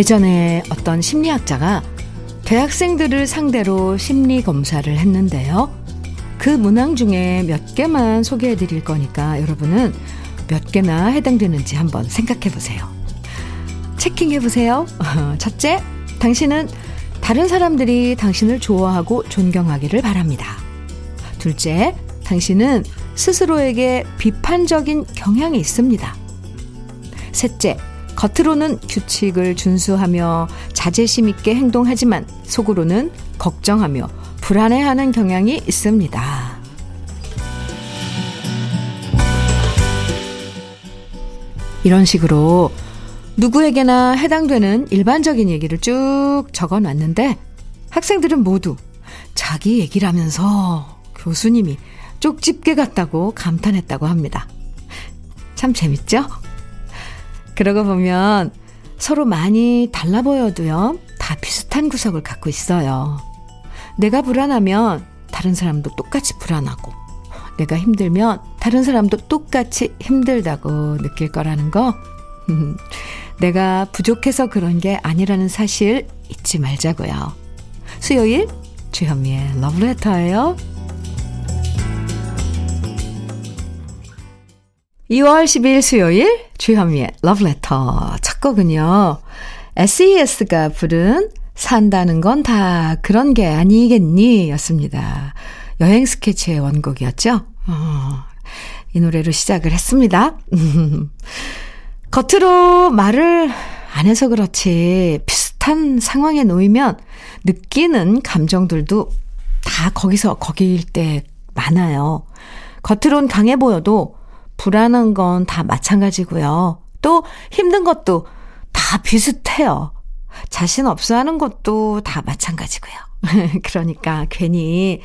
예전에 어떤 심리학자가 대학생들을 상대로 심리 검사를 했는데요. 그 문항 중에 몇 개만 소개해 드릴 거니까 여러분은 몇 개나 해당되는지 한번 생각해 보세요. 체킹해 보세요. 첫째, 당신은 다른 사람들이 당신을 좋아하고 존경하기를 바랍니다. 둘째, 당신은 스스로에게 비판적인 경향이 있습니다. 셋째, 겉으로는 규칙을 준수하며 자제심 있게 행동하지만 속으로는 걱정하며 불안해하는 경향이 있습니다. 이런 식으로 누구에게나 해당되는 일반적인 얘기를 쭉 적어 놨는데 학생들은 모두 자기 얘기라면서 교수님이 쪽집게 같다고 감탄했다고 합니다. 참 재밌죠? 그러고 보면 서로 많이 달라 보여도요, 다 비슷한 구석을 갖고 있어요. 내가 불안하면 다른 사람도 똑같이 불안하고, 내가 힘들면 다른 사람도 똑같이 힘들다고 느낄 거라는 거, 내가 부족해서 그런 게 아니라는 사실 잊지 말자고요. 수요일 주현미의 러브레터예요. 2월 10일 수요일 주현미의 러브레터 첫 곡은요. SES가 부른 산다는 건 다 그런 게 아니겠니? 였습니다. 여행 스케치의 원곡이었죠. 어, 이 노래로 시작을 했습니다. 겉으로 말을 안 해서 그렇지 비슷한 상황에 놓이면 느끼는 감정들도 다 거기서 거기일 때 많아요. 겉으론 강해 보여도 불안한 건 다 마찬가지고요. 또 힘든 것도 다 비슷해요. 자신 없어 하는 것도 다 마찬가지고요. 그러니까 괜히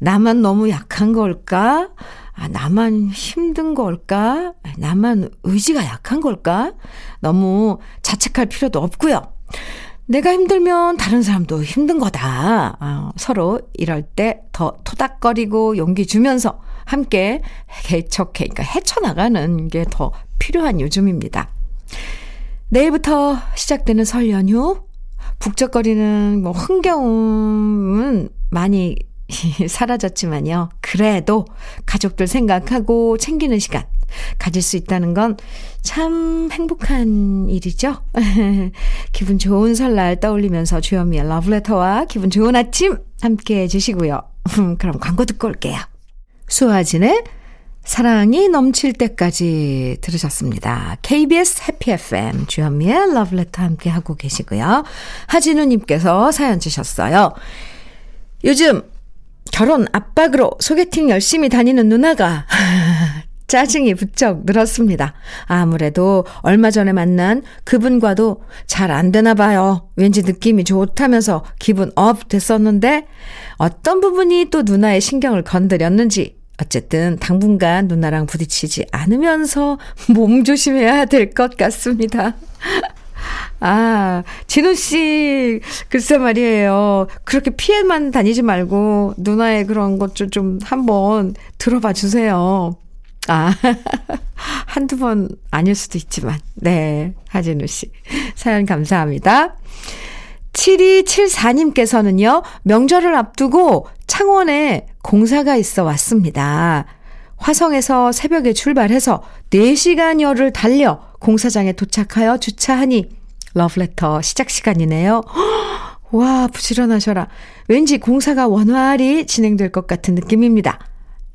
나만 너무 약한 걸까? 아, 나만 힘든 걸까? 나만 의지가 약한 걸까? 너무 자책할 필요도 없고요. 내가 힘들면 다른 사람도 힘든 거다. 어, 서로 이럴 때 더 토닥거리고 용기 주면서 함께 개척해, 그러니까 헤쳐나가는 게 더 필요한 요즘입니다. 내일부터 시작되는 설 연휴, 북적거리는 뭐 흥겨움은 많이 사라졌지만요. 그래도 가족들 생각하고 챙기는 시간 가질 수 있다는 건 참 행복한 일이죠. 기분 좋은 설날 떠올리면서 주현미의 러브레터와 기분 좋은 아침 함께 해주시고요. 그럼 광고 듣고 올게요. 수와진의 사랑이 넘칠 때까지 들으셨습니다. KBS 해피 FM 주현미의 러브레터 함께 하고 계시고요. 하진우님께서 사연 주셨어요. 요즘 결혼 압박으로 소개팅 열심히 다니는 누나가 짜증이 부쩍 늘었습니다. 아무래도 얼마 전에 만난 그분과도 잘 안 되나 봐요. 왠지 느낌이 좋다면서 기분 up 됐었는데 어떤 부분이 또 누나의 신경을 건드렸는지 어쨌든 당분간 누나랑 부딪히지 않으면서 몸 조심해야 될 것 같습니다. 아, 진우 씨, 글쎄 말이에요. 그렇게 피해만 다니지 말고, 누나의 그런 것 좀, 좀 한번 들어봐 주세요. 아, 한두 번 아닐 수도 있지만. 네, 하진우 씨. 사연 감사합니다. 7274님께서는요, 명절을 앞두고 창원에 공사가 있어 왔습니다. 화성에서 새벽에 출발해서 4시간여를 달려 공사장에 도착하여 주차하니 러브레터 시작 시간이네요. 와, 부지런하셔라. 왠지 공사가 원활히 진행될 것 같은 느낌입니다.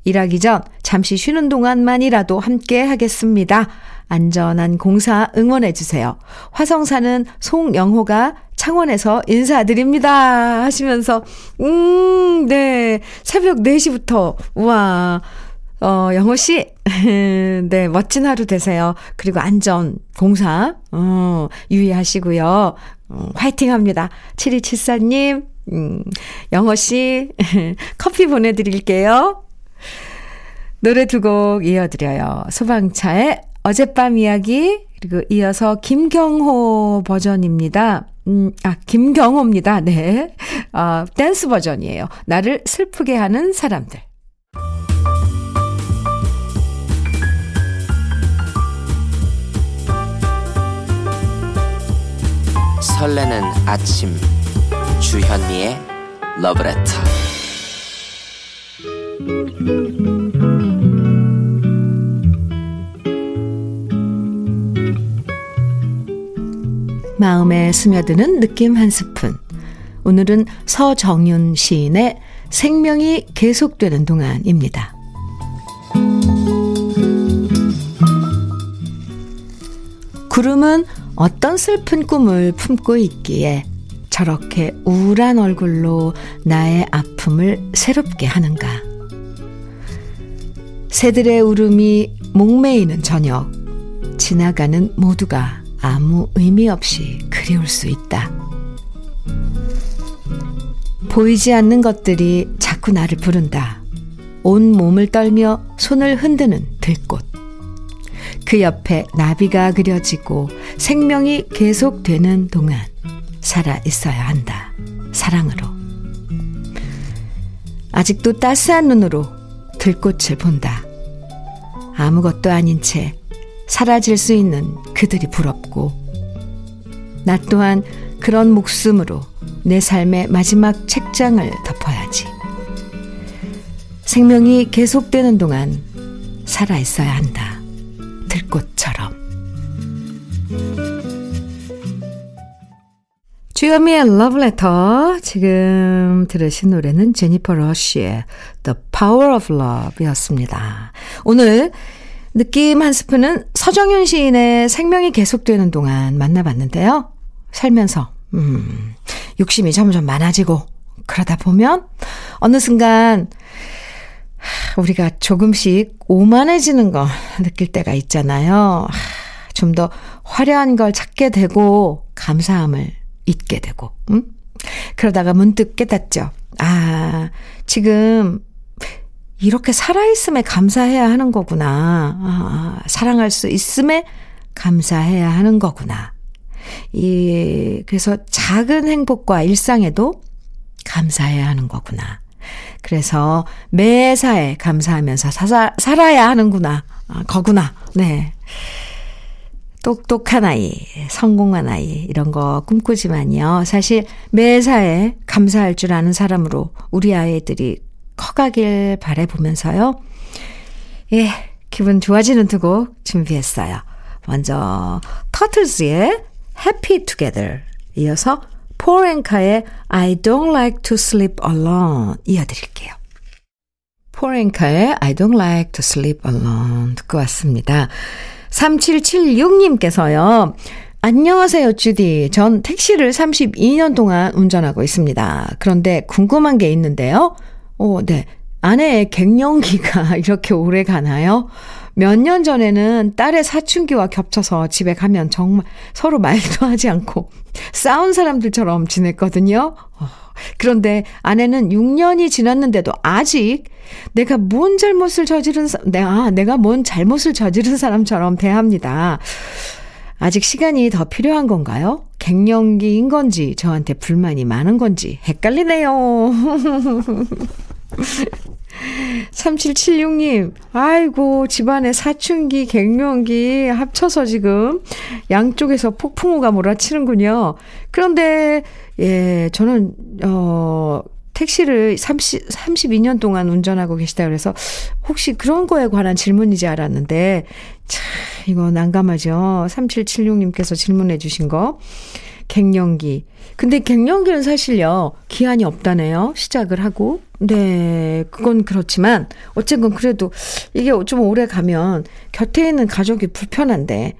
일하기 전 잠시 쉬는 동안만이라도 함께 하겠습니다. 안전한 공사 응원해주세요. 화성사는 송영호가 창원에서 인사드립니다. 하시면서, 음, 네. 새벽 4시부터, 우와. 어, 영호 씨, 네, 멋진 하루 되세요. 그리고 안전, 공사, 어, 유의하시고요. 음, 화이팅 합니다. 7274님, 음, 영호 씨, 커피 보내드릴게요. 노래 두 곡 이어드려요. 소방차의 어젯밤 이야기, 그리고 이어서 김경호 버전입니다. 음, 아, 김경호입니다. 네. 어, 댄스 버전이에요. 나를 슬프게 하는 사람들. 설레는 아침 주현미의 러브레터 마음에 스며드는 느낌 한 스푼. 오늘은 서정윤 시인의 생명이 계속되는 동안입니다. 구름은 어떤 슬픈 꿈을 품고 있기에 저렇게 우울한 얼굴로 나의 아픔을 새롭게 하는가. 새들의 울음이 목매이는 저녁, 지나가는 모두가 아무 의미 없이 그리울 수 있다. 보이지 않는 것들이 자꾸 나를 부른다. 온 몸을 떨며 손을 흔드는 들꽃. 그 옆에 나비가 그려지고 생명이 계속되는 동안 살아 있어야 한다. 사랑으로. 아직도 따스한 눈으로 들꽃을 본다. 아무것도 아닌 채 사라질 수 있는 그들이 부럽고, 나 또한 그런 목숨으로 내 삶의 마지막 책장을 덮어야지. 생명이 계속되는 동안 살아 있어야 한다. 들꽃처럼. 주현미의 러브레터. 지금 들으신 노래는 제니퍼 러쉬의 The Power of Love 였습니다. 오늘 느낌 한 스푼은 서정윤 시인의 생명이 계속되는 동안 만나봤는데요. 살면서, 음, 욕심이 점점 많아지고, 그러다 보면, 어느 순간, 우리가 조금씩 오만해지는 거 느낄 때가 있잖아요. 좀 더 화려한 걸 찾게 되고, 감사함을 잊게 되고, 음? 그러다가 문득 깨닫죠. 아, 지금 이렇게 살아있음에 감사해야 하는 거구나. 아, 사랑할 수 있음에 감사해야 하는 거구나. 이, 그래서 작은 행복과 일상에도 감사해야 하는 거구나. 그래서 매사에 감사하면서 사, 살아야 하는구나. 아, 거구나. 네. 똑똑한 아이, 성공한 아이, 이런 거 꿈꾸지만요. 사실 매사에 감사할 줄 아는 사람으로 우리 아이들이 커가길 바래보면서요. 예, 기분 좋아지는 두 곡 준비했어요. 먼저, 터틀즈의 Happy Together. 이어서, 포렌카의 I don't like to sleep alone. 이어드릴게요. 포렌카의 I don't like to sleep alone. 듣고 왔습니다. 3776님께서요. 안녕하세요, 주디. 전 택시를 32년 동안 운전하고 있습니다. 그런데 궁금한 게 있는데요. 어, 네. 아내의 갱년기가 이렇게 오래 가나요? 몇 년 전에는 딸의 사춘기와 겹쳐서 집에 가면 정말 서로 말도 하지 않고 싸운 사람들처럼 지냈거든요. 어, 그런데 아내는 6년이 지났는데도 아직 내가 뭔 잘못을 저지른, 내가, 아, 내가 뭔 잘못을 저지른 사람처럼 대합니다. 아직 시간이 더 필요한 건가요? 갱년기인 건지, 저한테 불만이 많은 건지, 헷갈리네요. 3776님, 아이고, 집안에 사춘기, 갱년기 합쳐서 지금 양쪽에서 폭풍우가 몰아치는군요. 그런데, 예, 저는, 어, 택시를 30, 32년 동안 운전하고 계시다 그래서 혹시 그런 거에 관한 질문이지 알았는데, 참, 이거 난감하죠. 3776님께서 질문해 주신 거. 갱년기. 근데 갱년기는 사실요, 기한이 없다네요. 시작을 하고. 네, 그건 그렇지만, 어쨌건 그래도 이게 좀 오래 가면 곁에 있는 가족이 불편한데,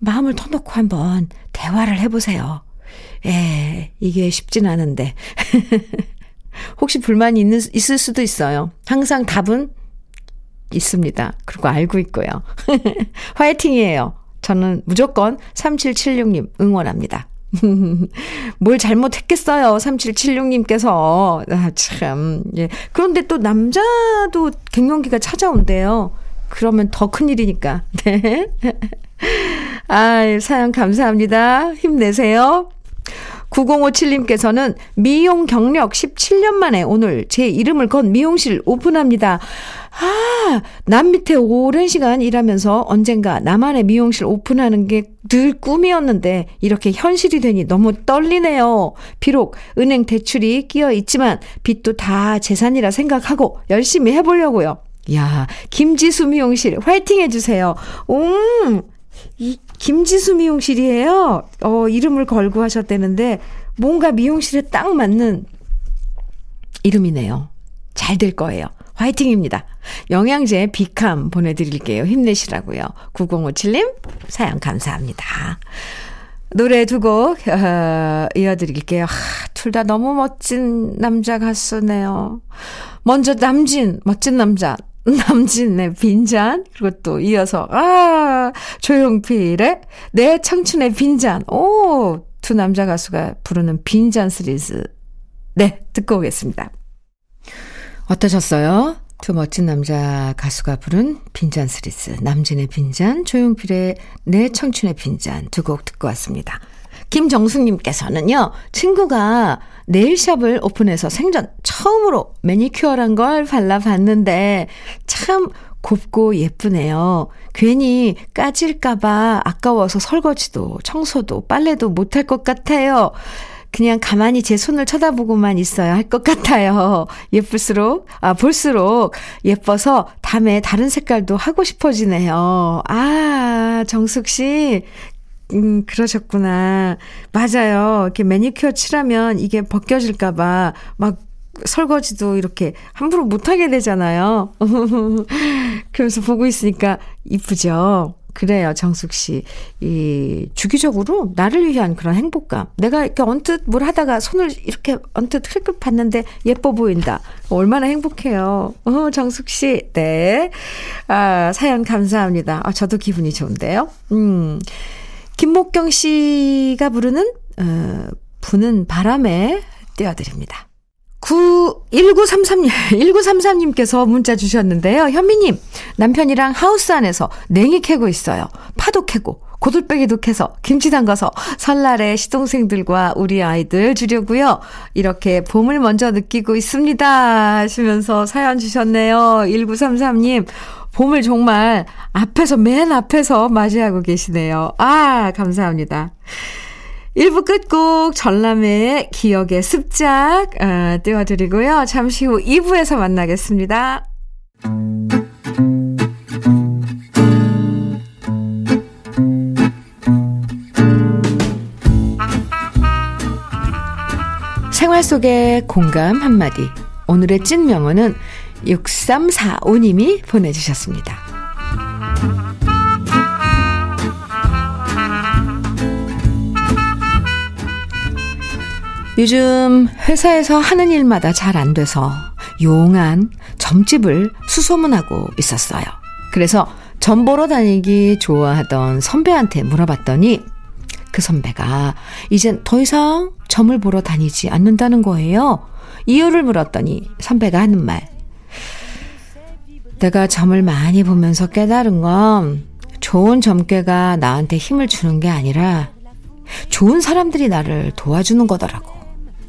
마음을 터놓고 한번 대화를 해보세요. 예, 이게 쉽진 않은데. 혹시 불만이 있는, 있을 수도 있어요. 항상 답은 있습니다. 그리고 알고 있고요. 화이팅이에요. 저는 무조건 3776님 응원합니다. 뭘 잘못했겠어요. 3776님께서. 아, 참. 예. 그런데 또 남자도 갱년기가 찾아온대요. 그러면 더 큰일이니까. 네. 아, 사연 감사합니다. 힘내세요. 9057님께서는 미용 경력 17년 만에 오늘 제 이름을 건 미용실 오픈합니다. 아, 남 밑에 오랜 시간 일하면서 언젠가 나만의 미용실 오픈하는 게 늘 꿈이었는데 이렇게 현실이 되니 너무 떨리네요. 비록 은행 대출이 끼어 있지만 빚도 다 재산이라 생각하고 열심히 해보려고요. 야, 김지수 미용실 화이팅 해주세요. 음, 이 김지수 미용실이에요. 어, 이름을 걸고 하셨다는데 뭔가 미용실에 딱 맞는 이름이네요. 잘 될 거예요. 화이팅입니다. 영양제 비캄 보내드릴게요. 힘내시라고요. 9057님 사연 감사합니다. 노래 두곡 어, 이어드릴게요. 둘다 너무 멋진 남자 가수네요. 먼저 남진 멋진 남자 남진의 빈잔, 그리고 또 이어서, 아, 조용필의 내 청춘의 빈잔. 오, 두 남자 가수가 부르는 빈잔 시리즈. 네, 듣고 오겠습니다. 어떠셨어요? 두 멋진 남자 가수가 부른 빈잔 시리즈. 남진의 빈잔, 조용필의 내 청춘의 빈잔 두 곡 듣고 왔습니다. 김정숙님께서는요, 친구가 네일샵을 오픈해서 생전 처음으로 매니큐어란 걸 발라봤는데 참 곱고 예쁘네요. 괜히 까질까봐 아까워서 설거지도 청소도 빨래도 못할 것 같아요. 그냥 가만히 제 손을 쳐다보고만 있어야 할 것 같아요. 예쁠수록, 아, 볼수록 예뻐서 다음에 다른 색깔도 하고 싶어지네요. 아, 정숙 씨. 음, 그러셨구나. 맞아요. 이렇게 매니큐어 칠하면 이게 벗겨질까봐 막 설거지도 이렇게 함부로 못하게 되잖아요. 그래서 보고 있으니까 이쁘죠? 그래요, 정숙 씨. 이, 주기적으로 나를 위한 그런 행복감. 내가 이렇게 언뜻 뭘 하다가 손을 이렇게 언뜻 흘끗 봤는데 예뻐 보인다. 얼마나 행복해요. 어, 정숙 씨. 네. 아, 사연 감사합니다. 아, 저도 기분이 좋은데요. 음. 김목경 씨가 부르는 어, 부는 바람에 띄워드립니다. 9, 1933님, 1933님께서 문자 주셨는데요. 현미 님, 남편이랑 하우스 안에서 냉이 캐고 있어요. 파도 캐고, 고들빼기도 캐서, 김치 담가서, 설날에 시동생들과 우리 아이들 주려고요. 이렇게 봄을 먼저 느끼고 있습니다. 하시면서 사연 주셨네요. 1933님, 봄을 정말 앞에서, 맨 앞에서 맞이하고 계시네요. 아, 감사합니다. 1부 끝곡 전람의 기억의 습작 어, 띄워드리고요. 잠시 후 2부에서 만나겠습니다. 생활 속의 공감 한마디. 오늘의 찐 명언은 6345님이 보내주셨습니다. 요즘 회사에서 하는 일마다 잘 안 돼서 용한 점집을 수소문하고 있었어요. 그래서 점 보러 다니기 좋아하던 선배한테 물어봤더니 그 선배가 이젠 더 이상 점을 보러 다니지 않는다는 거예요. 이유를 물었더니 선배가 하는 말. 내가 점을 많이 보면서 깨달은 건 좋은 점괘가 나한테 힘을 주는 게 아니라 좋은 사람들이 나를 도와주는 거더라고.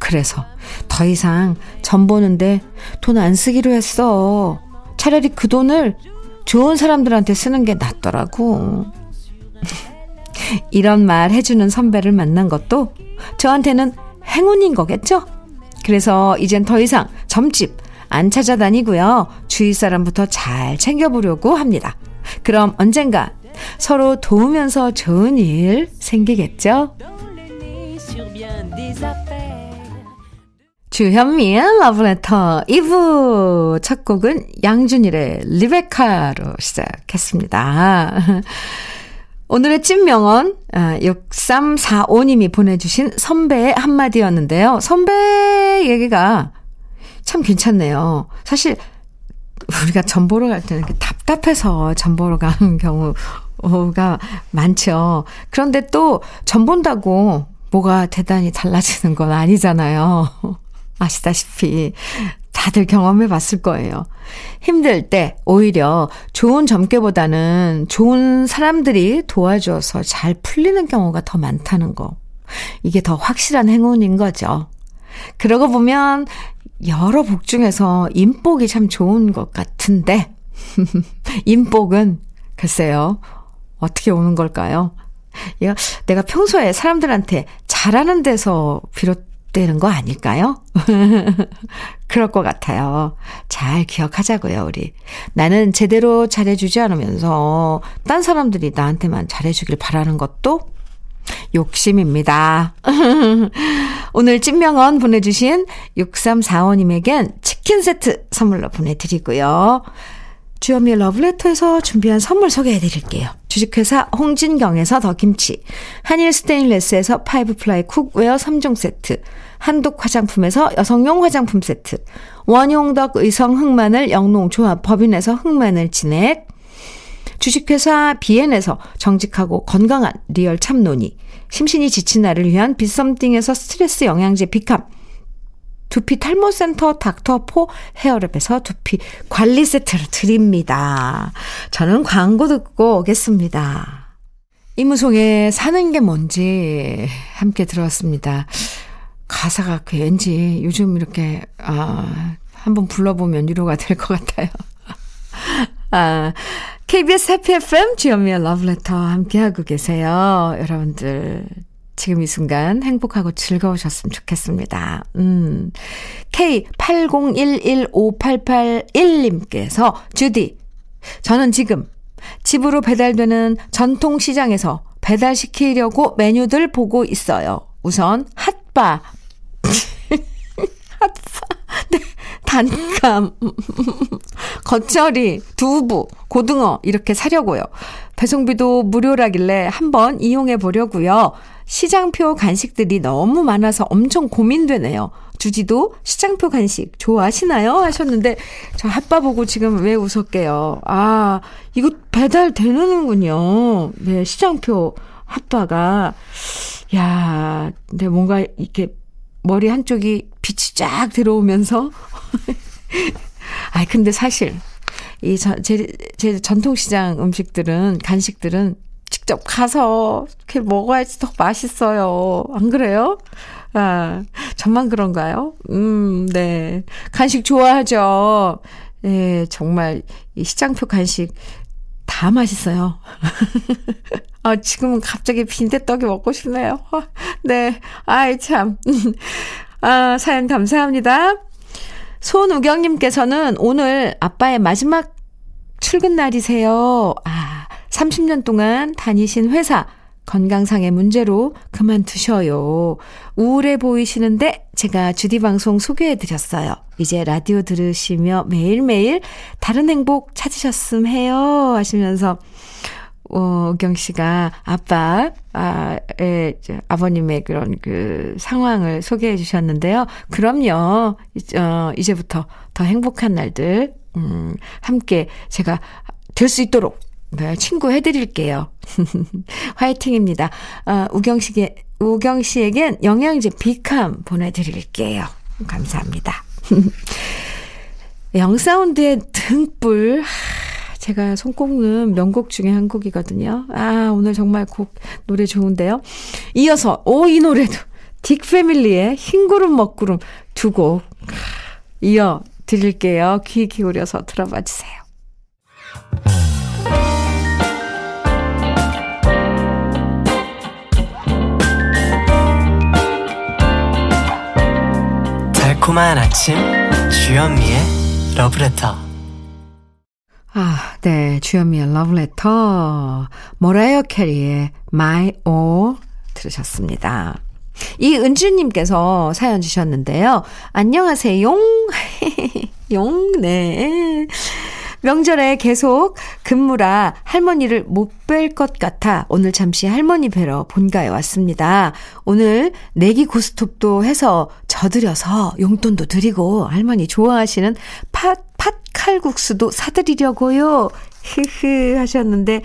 그래서 더 이상 점 보는데 돈 안 쓰기로 했어. 차라리 그 돈을 좋은 사람들한테 쓰는 게 낫더라고. 이런 말 해주는 선배를 만난 것도 저한테는 행운인 거겠죠? 그래서 이젠 더 이상 점집 안 찾아다니고요. 주위 사람부터 잘 챙겨보려고 합니다. 그럼 언젠가 서로 도우면서 좋은 일 생기겠죠? 주현미의 러브레터 2부 첫 곡은 양준일의 리베카로 시작했습니다. 오늘의 찐명언 6345님이 아, 보내주신 선배의 한마디였는데요. 선배 얘기가 참 괜찮네요. 사실 우리가 전 보러 갈 때는 답답해서 전 보러 가는 경우가 많죠. 그런데 또 전 본다고 뭐가 대단히 달라지는 건 아니잖아요. 아시다시피 다들 경험해 봤을 거예요. 힘들 때 오히려 좋은 점괘보다는 좋은 사람들이 도와줘서 잘 풀리는 경우가 더 많다는 거. 이게 더 확실한 행운인 거죠. 그러고 보면 여러 복 중에서 인복이 참 좋은 것 같은데, 인복은 글쎄요, 어떻게 오는 걸까요? 내가 평소에 사람들한테 잘하는 데서 비롯 되는 거 아닐까요? 그럴 것 같아요. 잘 기억하자고요, 우리. 나는 제대로 잘해주지 않으면서 딴 사람들이 나한테만 잘해주길 바라는 것도 욕심입니다. 오늘 찐명언 보내주신 6345님에겐 치킨 세트 선물로 보내드리고요. 주현미의 러브레터에서 준비한 선물 소개해 드릴게요. 주식회사 홍진경에서 더김치, 한일 스테인레스에서 five ply cookware 3종 세트, 한독 화장품에서 여성용 화장품 세트, 원용덕 의성 흑마늘 영농조합 법인에서 흑마늘 진액, 주식회사 비엔에서 정직하고 건강한 리얼 참노니, 심신이 지친 나를 위한 비썸띵에서 스트레스 영양제 비캄, 두피 탈모센터 닥터포 헤어랩에서 두피 관리 세트를 드립니다. 저는 광고 듣고 오겠습니다. 이무송의 사는 게 뭔지 함께 들어왔습니다. 가사가 왠지 요즘 이렇게, 아, 한번 불러보면 위로가 될 것 같아요. 아, KBS 해피 FM 주현미의 러브레터 함께하고 계세요. 여러분들 지금 이 순간 행복하고 즐거우셨으면 좋겠습니다. 음. K80115881님께서 주디, 저는 지금 집으로 배달되는 전통시장에서 배달시키려고 메뉴들 보고 있어요. 우선 핫바. 핫바. 네, 단감, 겉절이, 두부, 고등어 이렇게 사려고요. 배송비도 무료라길래 한번 이용해 보려고요. 시장표 간식들이 너무 많아서 엄청 고민되네요. 주지도 시장표 간식 좋아하시나요? 하셨는데 저 핫바 보고 지금 왜 웃었게요. 아, 이거 배달 되는군요. 네, 시장표 핫바가 야, 근데 뭔가 이렇게 머리 한쪽이 빛이 쫙 들어오면서 아이 근데 사실 이제 제 전통시장 음식들은 간식들은 직접 가서 이렇게 먹어야지 더 맛있어요. 안 그래요? 아, 저만 그런가요? 음, 네. 간식 좋아하죠. 예, 정말 이 시장표 간식 다 맛있어요. 아, 지금은 갑자기 빈대떡이 먹고 싶네요. 네. 아이, 참. 아, 사연 감사합니다. 손우경님께서는 오늘 아빠의 마지막 출근 날이세요. 아, 30년 동안 다니신 회사 건강상의 문제로 그만두셔요. 우울해 보이시는데 제가 주디 방송 소개해 드렸어요. 이제 라디오 들으시며 매일매일 다른 행복 찾으셨음 해요. 하시면서 어, 우경 씨가 아빠, 아, 의, 아버님의 그런 그 상황을 소개해 주셨는데요. 그럼요. 어, 이제부터 더 행복한 날들, 음, 함께 제가 될 수 있도록 네, 친구 해드릴게요. 화이팅입니다. 아, 우경 씨게, 우경 씨에겐 영양제 비캄 보내드릴게요. 감사합니다. 영사운드의 등불. 제가 손 꼽는 명곡 중에 한 곡이거든요. 아, 오늘 정말 곡, 노래 좋은데요. 이어서, 오, 이 노래도. 딕 패밀리의 흰구름 먹구름 두 곡 이어 드릴게요. 귀 기울여서 들어봐 주세요. 달콤한 아침 주현미의 러브레터 아, 네. 주현미의 러브레터 모라이어 캐리의 My All 들으셨습니다. 이은주님께서 사연 주셨는데요. 안녕하세요. 용, 용, 네. 명절에 계속 근무라 할머니를 못 뵐 것 같아 오늘 잠시 할머니 뵈러 본가에 왔습니다. 오늘 내기 고스톱도 해서 져드려서 용돈도 드리고 할머니 좋아하시는 팥, 팥칼국수도 사드리려고요. 흐흐 하셨는데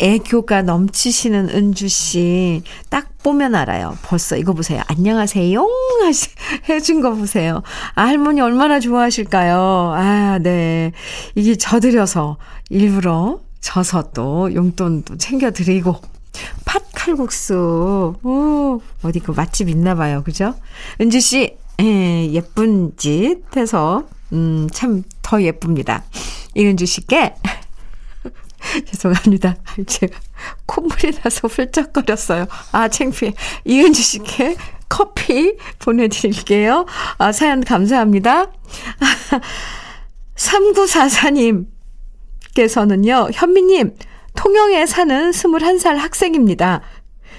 애교가 넘치시는 은주 씨. 딱 보면 알아요. 벌써 이거 보세요. 안녕하세요. 하시, 해준 거 보세요. 아, 할머니 얼마나 좋아하실까요? 아, 네. 이게 져드려서 일부러 져서 또 용돈도 챙겨드리고. 팥 칼국수. 오, 어디 그 맛집 있나 봐요. 그죠? 은지 씨, 예, 예쁜 짓 해서, 음, 참 더 예쁩니다. 이은주 씨께, 죄송합니다. 제가 콧물이 나서 훌쩍거렸어요. 아, 창피해. 이은주 씨께 커피 보내드릴게요. 아, 사연 감사합니다. 3944님께서는요, 현미님, 통영에 사는 21살 학생입니다.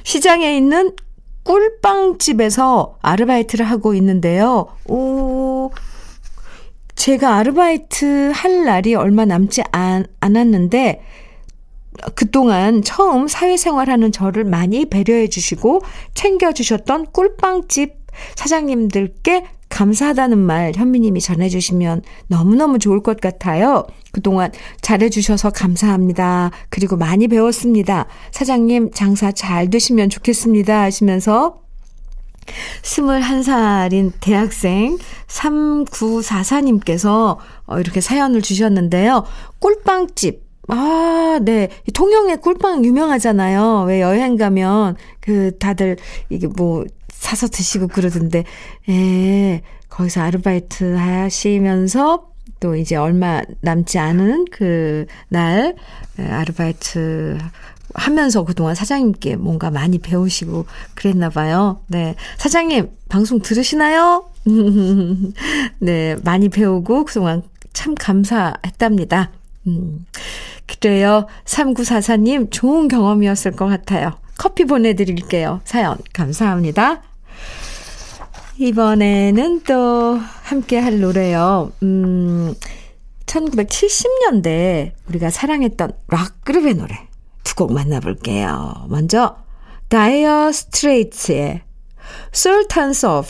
시장에 있는 꿀빵집에서 아르바이트를 하고 있는데요. 오, 제가 아르바이트 할 날이 얼마 남지 않, 않았는데, 그동안 처음 사회생활하는 저를 많이 배려해 주시고 챙겨 주셨던 꿀빵집 사장님들께 감사하다는 말 현미님이 전해주시면 너무너무 좋을 것 같아요. 그동안 잘해주셔서 감사합니다. 그리고 많이 배웠습니다. 사장님 장사 잘 되시면 좋겠습니다. 하시면서 21살인 대학생 3944님께서 어, 이렇게 사연을 주셨는데요. 꿀빵집 아, 네. 통영에 꿀빵 유명하잖아요. 왜 여행 가면 그 다들 이게 뭐 사서 드시고 그러던데, 예, 거기서 아르바이트 하시면서 또 이제 얼마 남지 않은 그 날 아르바이트 하면서 그동안 사장님께 뭔가 많이 배우시고 그랬나 봐요. 네. 사장님, 방송 들으시나요? 네, 많이 배우고 그동안 참 감사했답니다. 음. 그래요. 3944님, 좋은 경험이었을 것 같아요. 커피 보내드릴게요. 사연, 감사합니다. 이번에는 또 함께 할 노래요. 음, 1970년대 우리가 사랑했던 락그룹의 노래 두 곡 만나볼게요. 먼저, 다이어 스트레이트의 Sultans of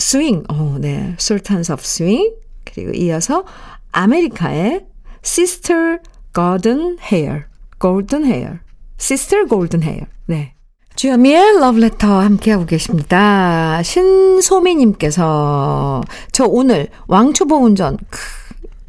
Swing. 어, 네. Sultans of Swing. 그리고 이어서 아메리카의 Sister Golden Hair. Golden Hair. Sister Golden Hair. 네. 주현미의 러브레터 함께하고 계십니다. 신소미님께서 저 오늘 왕초보 운전 크,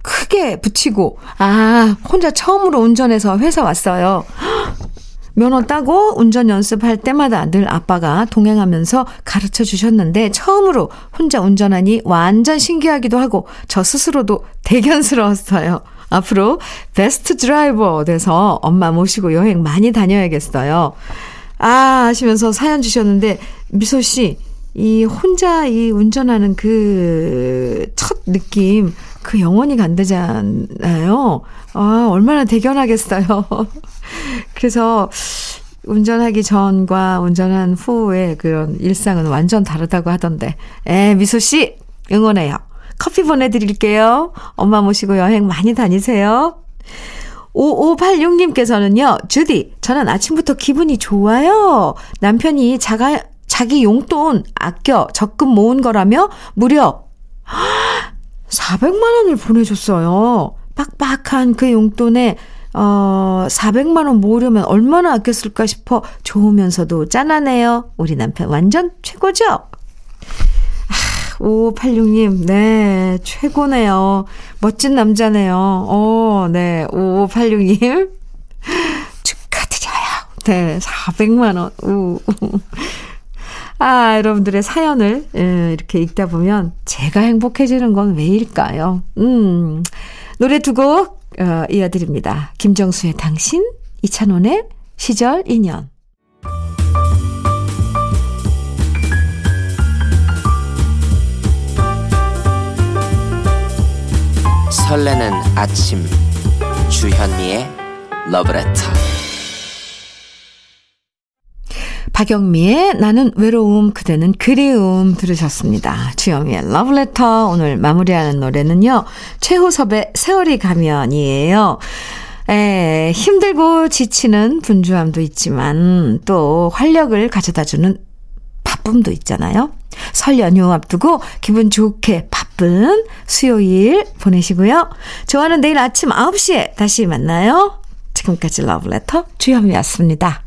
크게 붙이고 아 혼자 처음으로 운전해서 회사 왔어요. 면허 따고 운전 연습할 때마다 늘 아빠가 동행하면서 가르쳐 주셨는데 처음으로 혼자 운전하니 완전 신기하기도 하고 저 스스로도 대견스러웠어요. 앞으로 베스트 드라이버 돼서 엄마 모시고 여행 많이 다녀야겠어요. 아, 하시면서 사연 주셨는데, 미소 씨, 이 혼자 이 운전하는 그 첫 느낌, 그 영원히 간다잖아요. 아, 얼마나 대견하겠어요. 그래서 운전하기 전과 운전한 후의 그런 일상은 완전 다르다고 하던데. 에, 미소 씨, 응원해요. 커피 보내드릴게요. 엄마 모시고 여행 많이 다니세요. 5586님께서는요, 주디, 저는 아침부터 기분이 좋아요. 남편이 자가, 자기 용돈 아껴 적금 모은 거라며 무려 400만원을 보내줬어요. 빡빡한 그 용돈에, 어, 400만 원 모으려면 얼마나 아꼈을까 싶어 좋으면서도 짠하네요. 우리 남편 완전 최고죠? 5586님, 네, 최고네요. 멋진 남자네요. 어, 네, 5586님. 축하드려요. 네, 400만원. 우. 아, 여러분들의 사연을 예, 이렇게 읽다 보면 제가 행복해지는 건 왜일까요? 음, 노래 두곡 어, 이어드립니다. 김정수의 당신, 이찬원의 시절 인연. 설레는 아침 주현미의 러브레터 박영미의 나는 외로움 그대는 그리움 들으셨습니다. 주영미의 러브레터 오늘 마무리하는 노래는요. 최호섭의 세월이 가면이에요. 에, 힘들고 지치는 분주함도 있지만 또 활력을 가져다주는 바쁨도 있잖아요. 설 연휴 앞두고 기분 좋게 바 쁜 수요일 보내시고요. 좋아하는 내일 아침 9시에 다시 만나요. 지금까지 러브레터 주현미였습니다.